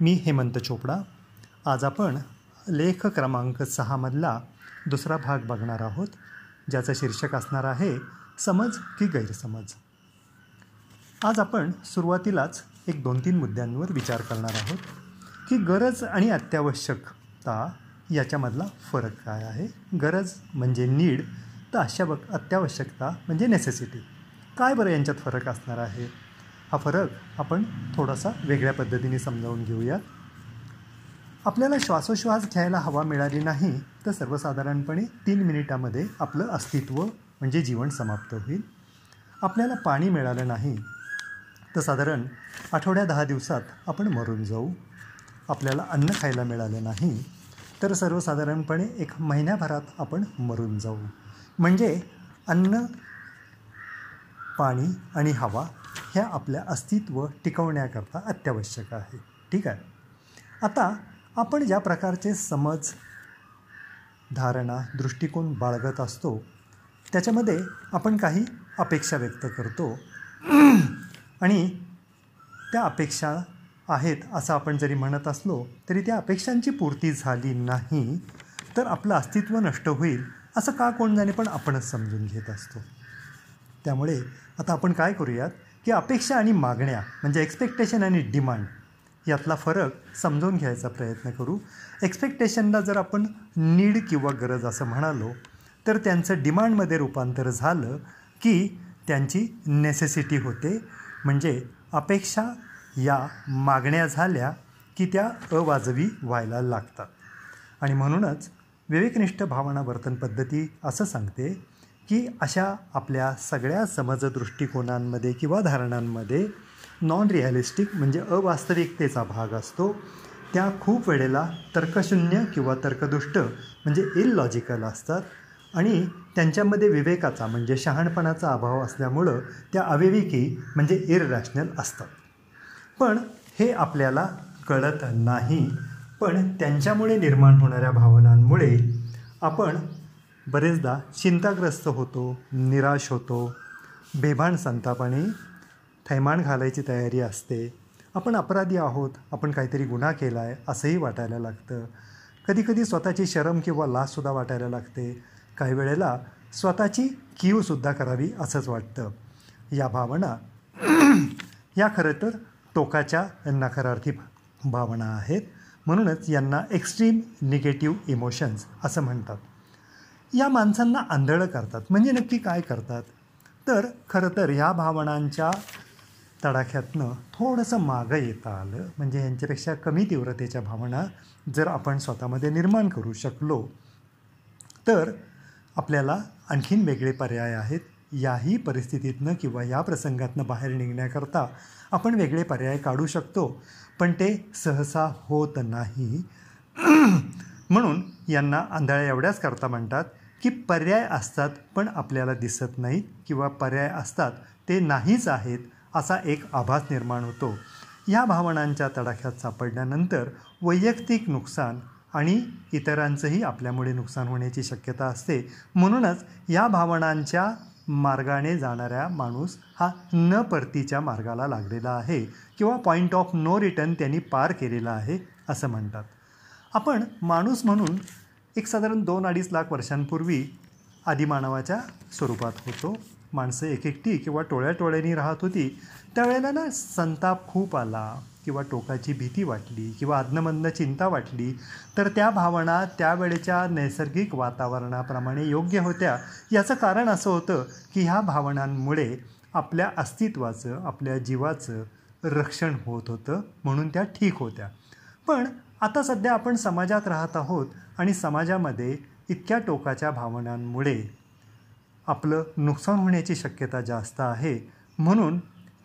मी हेमंत चोपडा. आज आपण लेख क्रमांक सहामधला दुसरा भाग बघणार आहोत ज्याचं शीर्षक असणार आहे समज की गैरसमज. आज आपण सुरुवातीलाच एक दोन तीन मुद्द्यांवर विचार करणार आहोत की गरज आणि अत्यावश्यकता याच्यामधला फरक काय आहे? गरज म्हणजे नीड तर अशा अत्यावश्यकता म्हणजे नेसेसिटी काय बरं यांच्यात फरक असणार आहे? हा फरक आपण थोडासा वेगळ्या पद्धतीने समजावून घेऊया. आपल्याला श्वासोश्वास घ्यायला हवा मिळाली नाही तर सर्वसाधारणपणे तीन मिनिटामध्ये आपलं अस्तित्व म्हणजे जीवन समाप्त होईल. आपल्याला पाणी मिळालं नाही तर साधारण आठवड्या दहा दिवसात आपण मरून जाऊ. आपल्याला अन्न खायला मिळालं नाही तर सर्वसाधारणपणे एक महिन्याभरात आपण मरून जाऊ. म्हणजे अन्न पाणी आणि हवा ह्या आपल्या अस्तित्व टिकवण्याकरता अत्यावश्यक आहे. ठीक आहे? आता आपण ज्या प्रकारचे समज धारणा दृष्टिकोन बाळगत असतो त्याच्यामध्ये आपण काही अपेक्षा व्यक्त करतो. आणि त्या अपेक्षा आहेत असं आपण जरी म्हणत असलो तरी त्या अपेक्षांची पूर्ती झाली नाही तर आपलं अस्तित्व नष्ट होईल असं का कोण जाणे पण आपणच समजून घेत असतो. त्यामुळे आता आपण काय करूयात? की अपेक्षा आणि मागण्या म्हणजे एक्सपेक्टेशन आणि डिमांड यातला फरक समजून घ्यायचा प्रयत्न करू. एक्सपेक्टेशनला जर आपण नीड किंवा गरज असं म्हणालो तर त्यांचं डिमांडमध्ये रूपांतर झालं की त्यांची नेसेसिटी होते. म्हणजे अपेक्षा या मागण्या झाल्या की त्या अवाजवी व्हायला लागतात. आणि म्हणूनच विवेकनिष्ठ भावना वर्तन पद्धती असं सांगते की अशा आपल्या सगळ्या समज दृष्टिकोनांमध्ये किंवा धारणांमध्ये नॉन रिॲलिस्टिक म्हणजे अवास्तविकतेचा भाग असतो. त्या खूप वेळेला तर्कशून्य किंवा तर्कदुष्ट म्हणजे इलॉजिकल असतात आणि त्यांच्यामध्ये विवेकाचा म्हणजे शहाणपणाचा अभाव असल्यामुळं त्या अविवेकी म्हणजे इररॅशनल असतात. पण हे आपल्याला कळत नाही पण त्यांच्यामुळे निर्माण होणाऱ्या भावनांमुळे आपण बरेचदा चिंताग्रस्त होतो निराश होतो बेभान संतापाने थैमान घालायची तयारी असते. आपण अपराधी आहोत आपण काहीतरी गुन्हा केला आहे असंही वाटायला लागतं. कधीकधी स्वतःची शरम किंवा लाजसुद्धा वाटायला लागते. काही वेळेला स्वतःची कीवसुद्धा करावी असंच वाटतं. या भावना या खरं तर टोकाच्या नकारार्थी भावना आहेत. म्हणूनच यांना एक्स्ट्रीम निगेटिव्ह इमोशन्स असं म्हणतात. या माणसांना आंधळं करतात. म्हणजे नक्की काय करतात? तर खरं तर ह्या भावनांच्या तडाख्यातनं थोडंसं मागं येता आलं. म्हणजे यांच्यापेक्षा कमी तीव्रतेच्या भावना जर आपण स्वतःमध्ये निर्माण करू शकलो तर आपल्याला आणखीन वेगळे पर्याय आहेत. याही परिस्थितीतनं किंवा या प्रसंगातनं बाहेर निघण्याकरता आपण वेगळे पर्याय काढू शकतो. पण ते सहसा होत नाही. म्हणून यांना आंधळ्या एवढ्याच करता म्हणतात की पर्याय असतात पण आपल्याला दिसत नाहीत किंवा पर्याय असतात ते नाहीच आहेत असा एक आभास निर्माण होतो. या भावनांच्या तडाख्यात सापडल्यानंतर वैयक्तिक नुकसान आणि इतरांचंही आपल्यामुळे नुकसान होण्याची शक्यता असते. म्हणूनच या भावनांच्या मार्गाने जाणाऱ्या माणूस हा न परतीच्या मार्गाला लागलेला आहे किंवा पॉईंट ऑफ नो रिटर्न त्यांनी पार केलेला आहे असं म्हणतात. आपण माणूस म्हणून एक साधारण दोन अडीच लाख वर्षांपूर्वी आदिमानवाच्या स्वरूपात होतो. माणसं एक एकटी किंवा टोळ्या टोळ्यांनी राहत होती. त्यावेळेला ना संताप खूप आला किंवा टोकाची भीती वाटली किंवा अज्ञमंद चिंता वाटली. तर त्या भावना त्यावेळेच्या नैसर्गिक वातावरणाप्रमाणे योग्य होत्या. याचं कारण असं होतं की ह्या भावनांमुळे आपल्या अस्तित्वाचं आपल्या जीवाचं रक्षण होत होतं म्हणून त्या ठीक होत्या. पण आता सध्या आपण समाजात राहत आहोत आणि समाजामध्ये इतक्या टोकाच्या भावनांमुळे आपलं नुकसान होण्याची शक्यता जास्त आहे. म्हणून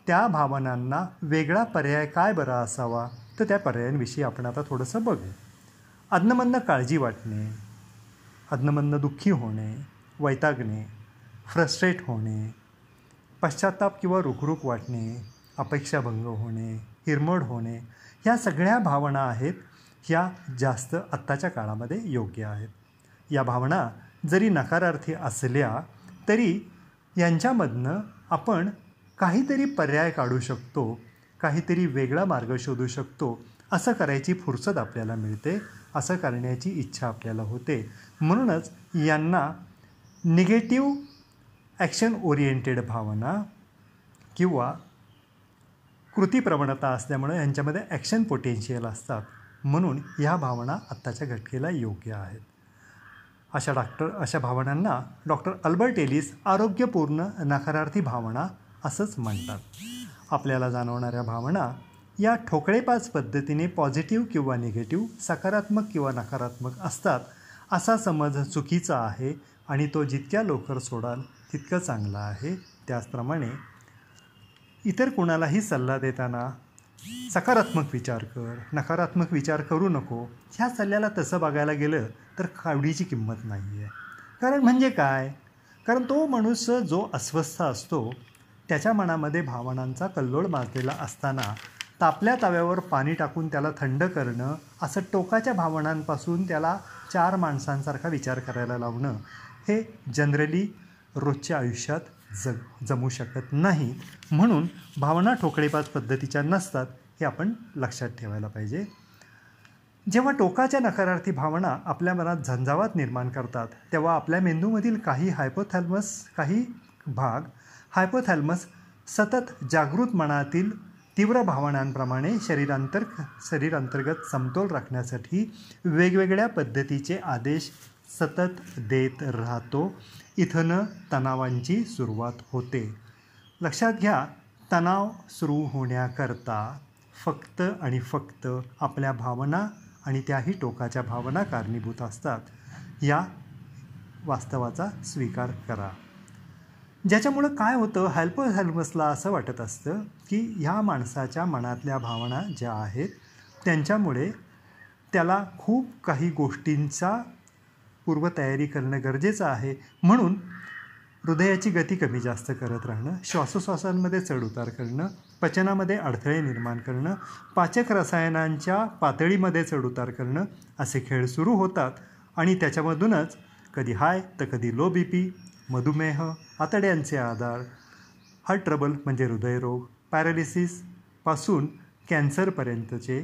त्या भावनांना वेगळा पर्याय काय बरा असावा? तर त्या पर्यायांविषयी आपण आता थोडंसं बघू. अज्ञमंद काळजी वाटणे अज्ञमंद दुःखी होणे वैतागणे फ्रस्ट्रेट होणे पश्चाताप किंवा रुखरुख वाटणे अपेक्षाभंग होणे हिरमड होणे ह्या सगळ्या भावना आहेत ह्या जास्त आत्ताच्या काळामध्ये योग्य आहेत. या भावना जरी नकारार्थी असल्या तरी यांच्यामधनं आपण काहीतरी पर्याय काढू शकतो काहीतरी वेगळा मार्ग शोधू शकतो असं करायची फुरसत आपल्याला मिळते असं करण्याची इच्छा आपल्याला होते. म्हणूनच यांना निगेटिव्ह ॲक्शन ओरिएंटेड भावना किंवा कृती प्रवणता असल्यामुळे यांच्यामध्ये ॲक्शन पोटेन्शियल असतात. म्हणून ह्या भावना आत्ताच्या घटकेला योग्य आहेत. अशा डॉक्टर अशा भावनांना डॉक्टर अल्बर्ट एलिस आरोग्यपूर्ण नकारार्थी भावना असंच म्हणतात. आपल्याला जाणवणाऱ्या भावना या ठोकळेपाच पद्धतीने पॉझिटिव्ह किंवा निगेटिव्ह सकारात्मक किंवा नकारात्मक असतात असा समज चुकीचा आहे आणि तो जितक्या लवकर सोडाल तितकं चांगलं आहे. त्याचप्रमाणे इतर कुणालाही सल्ला देताना सकारात्मक विचार कर नकारात्मक विचार करू नको. ह्या सल्ल्याला तसं बघायला गेलं तर कावडीची किंमत नाही आहे कारण म्हणजे काय? कारण तो माणूस जो अस्वस्थ असतो त्याच्या मनामध्ये भावनांचा कल्लोळ माजलेला असताना तापल्या तव्यावर पाणी टाकून त्याला थंड करणं असं टोकाच्या भावनांपासून त्याला चार माणसांसारखा विचार करायला लावणं हे जनरली रोजच्या आयुष्यात जग जमू शकत नाही. म्हणून भावना ठोकळेबाज पद्धतीच्या नसतात हे आपण लक्षात ठेवायला पाहिजे. जेव्हा टोकाच्या नकारार्थी भावना आपल्या मनात झंझावात निर्माण करतात तेव्हा आपल्या मेंदूमधील काही हायपोथॅल्मस काही भाग हायपोथॅल्मस सतत जागृत मनातील तीव्र भावनांप्रमाणे शरीरांतर शरीरांतर्गत समतोल राखण्यासाठी वेगवेगळ्या पद्धतीचे आदेश सतत देत राहतो. इथनं तणावांची सुरुवात होते. लक्षात घ्या तणाव सुरू होण्याकरता फक्त आणि फक्त आपल्या भावना आणि त्याही टोकाच्या भावना कारणीभूत असतात. या वास्तवाचा स्वीकार करा. ज्याच्यामुळं काय होतं हॅल्पर हेल्पसला असं वाटत असतं की ह्या माणसाच्या मनातल्या भावना ज्या आहेत त्यांच्यामुळे त्याला खूप काही गोष्टींचा पूर्वतयारी करणं गरजेचं आहे. म्हणून हृदयाची गती कमी जास्त करत राहणं श्वासोश्वासांमध्ये चढउतार करणं पचनामध्ये अडथळे निर्माण करणं पाचक रसायनांच्या पातळीमध्ये चढउतार करणं असे खेळ सुरू होतात आणि त्याच्यामधूनच कधी हाय तर कधी लो बी पी मधुमेह आतड्यांचे आधार हार्ट ट्रबल म्हणजे हृदयरोग पॅरालिसिसपासून कॅन्सरपर्यंतचे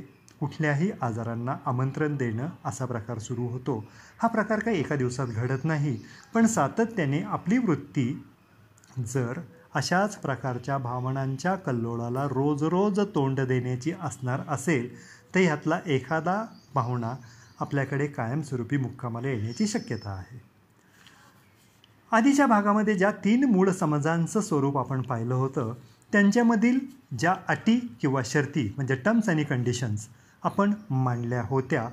कुठल्याही आजारांना आमंत्रण देणं असा प्रकार सुरू होतो. हा प्रकार काही एका दिवसात घडत नाही पण सातत्याने आपली वृत्ती जर अशाच प्रकारच्या भावनांच्या कल्लोळाला रोज रोज तोंड देण्याची असणार असेल तर ह्यातला एखादा भावना आपल्याकडे कायमस्वरूपी मुक्कामाला येण्याची शक्यता आहे. आधीच्या भागामध्ये ज्या तीन मूळ समजांचं स्वरूप आपण पाहिलं होतं त्यांच्यामधील ज्या अटी किंवा शर्ती म्हणजे टर्म्स आणि कंडिशन्स आपण मांडल्या होत्या.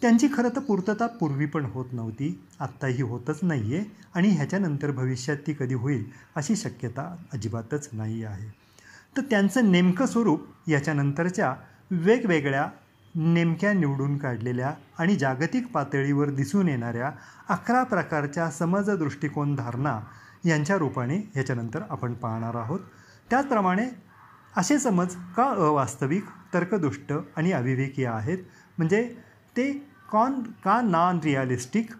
त्यांची खरं तर पूर्तता पूर्वी पण होत नव्हती. आत्ताही होतच नाही आहे आणि ह्याच्यानंतर भविष्यात ती कधी होईल अशी शक्यता अजिबातच नाही आहे. तर त्यांचं नेमकं स्वरूप याच्यानंतरच्या वेगवेगळ्या नेमक्या निवडून काढलेल्या आणि जागतिक पातळीवर दिसून येणाऱ्या अकरा प्रकारच्या समज दृष्टिकोन धारणा यांच्या रूपाने ह्याच्यानंतर आपण पाहणार आहोत. त्याचप्रमाणे असे समज का अवास्तविक तर्कदुष्ट आणि अविवेकी आहेत? म्हणजे ते कॉन का नॉन रियालिस्टिक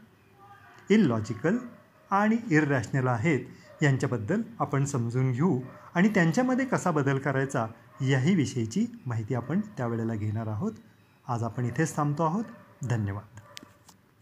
इलॉजिकल आणि इररॅशनल आहेत? यांच्याबद्दल आपण समजून घेऊ. आणि त्यांच्यामध्ये कसा बदल करायचा? याही विषयीची माहिती आपण त्यावेळेला घेणार आहोत. आज आपण इथेच थांबतो आहोत. धन्यवाद.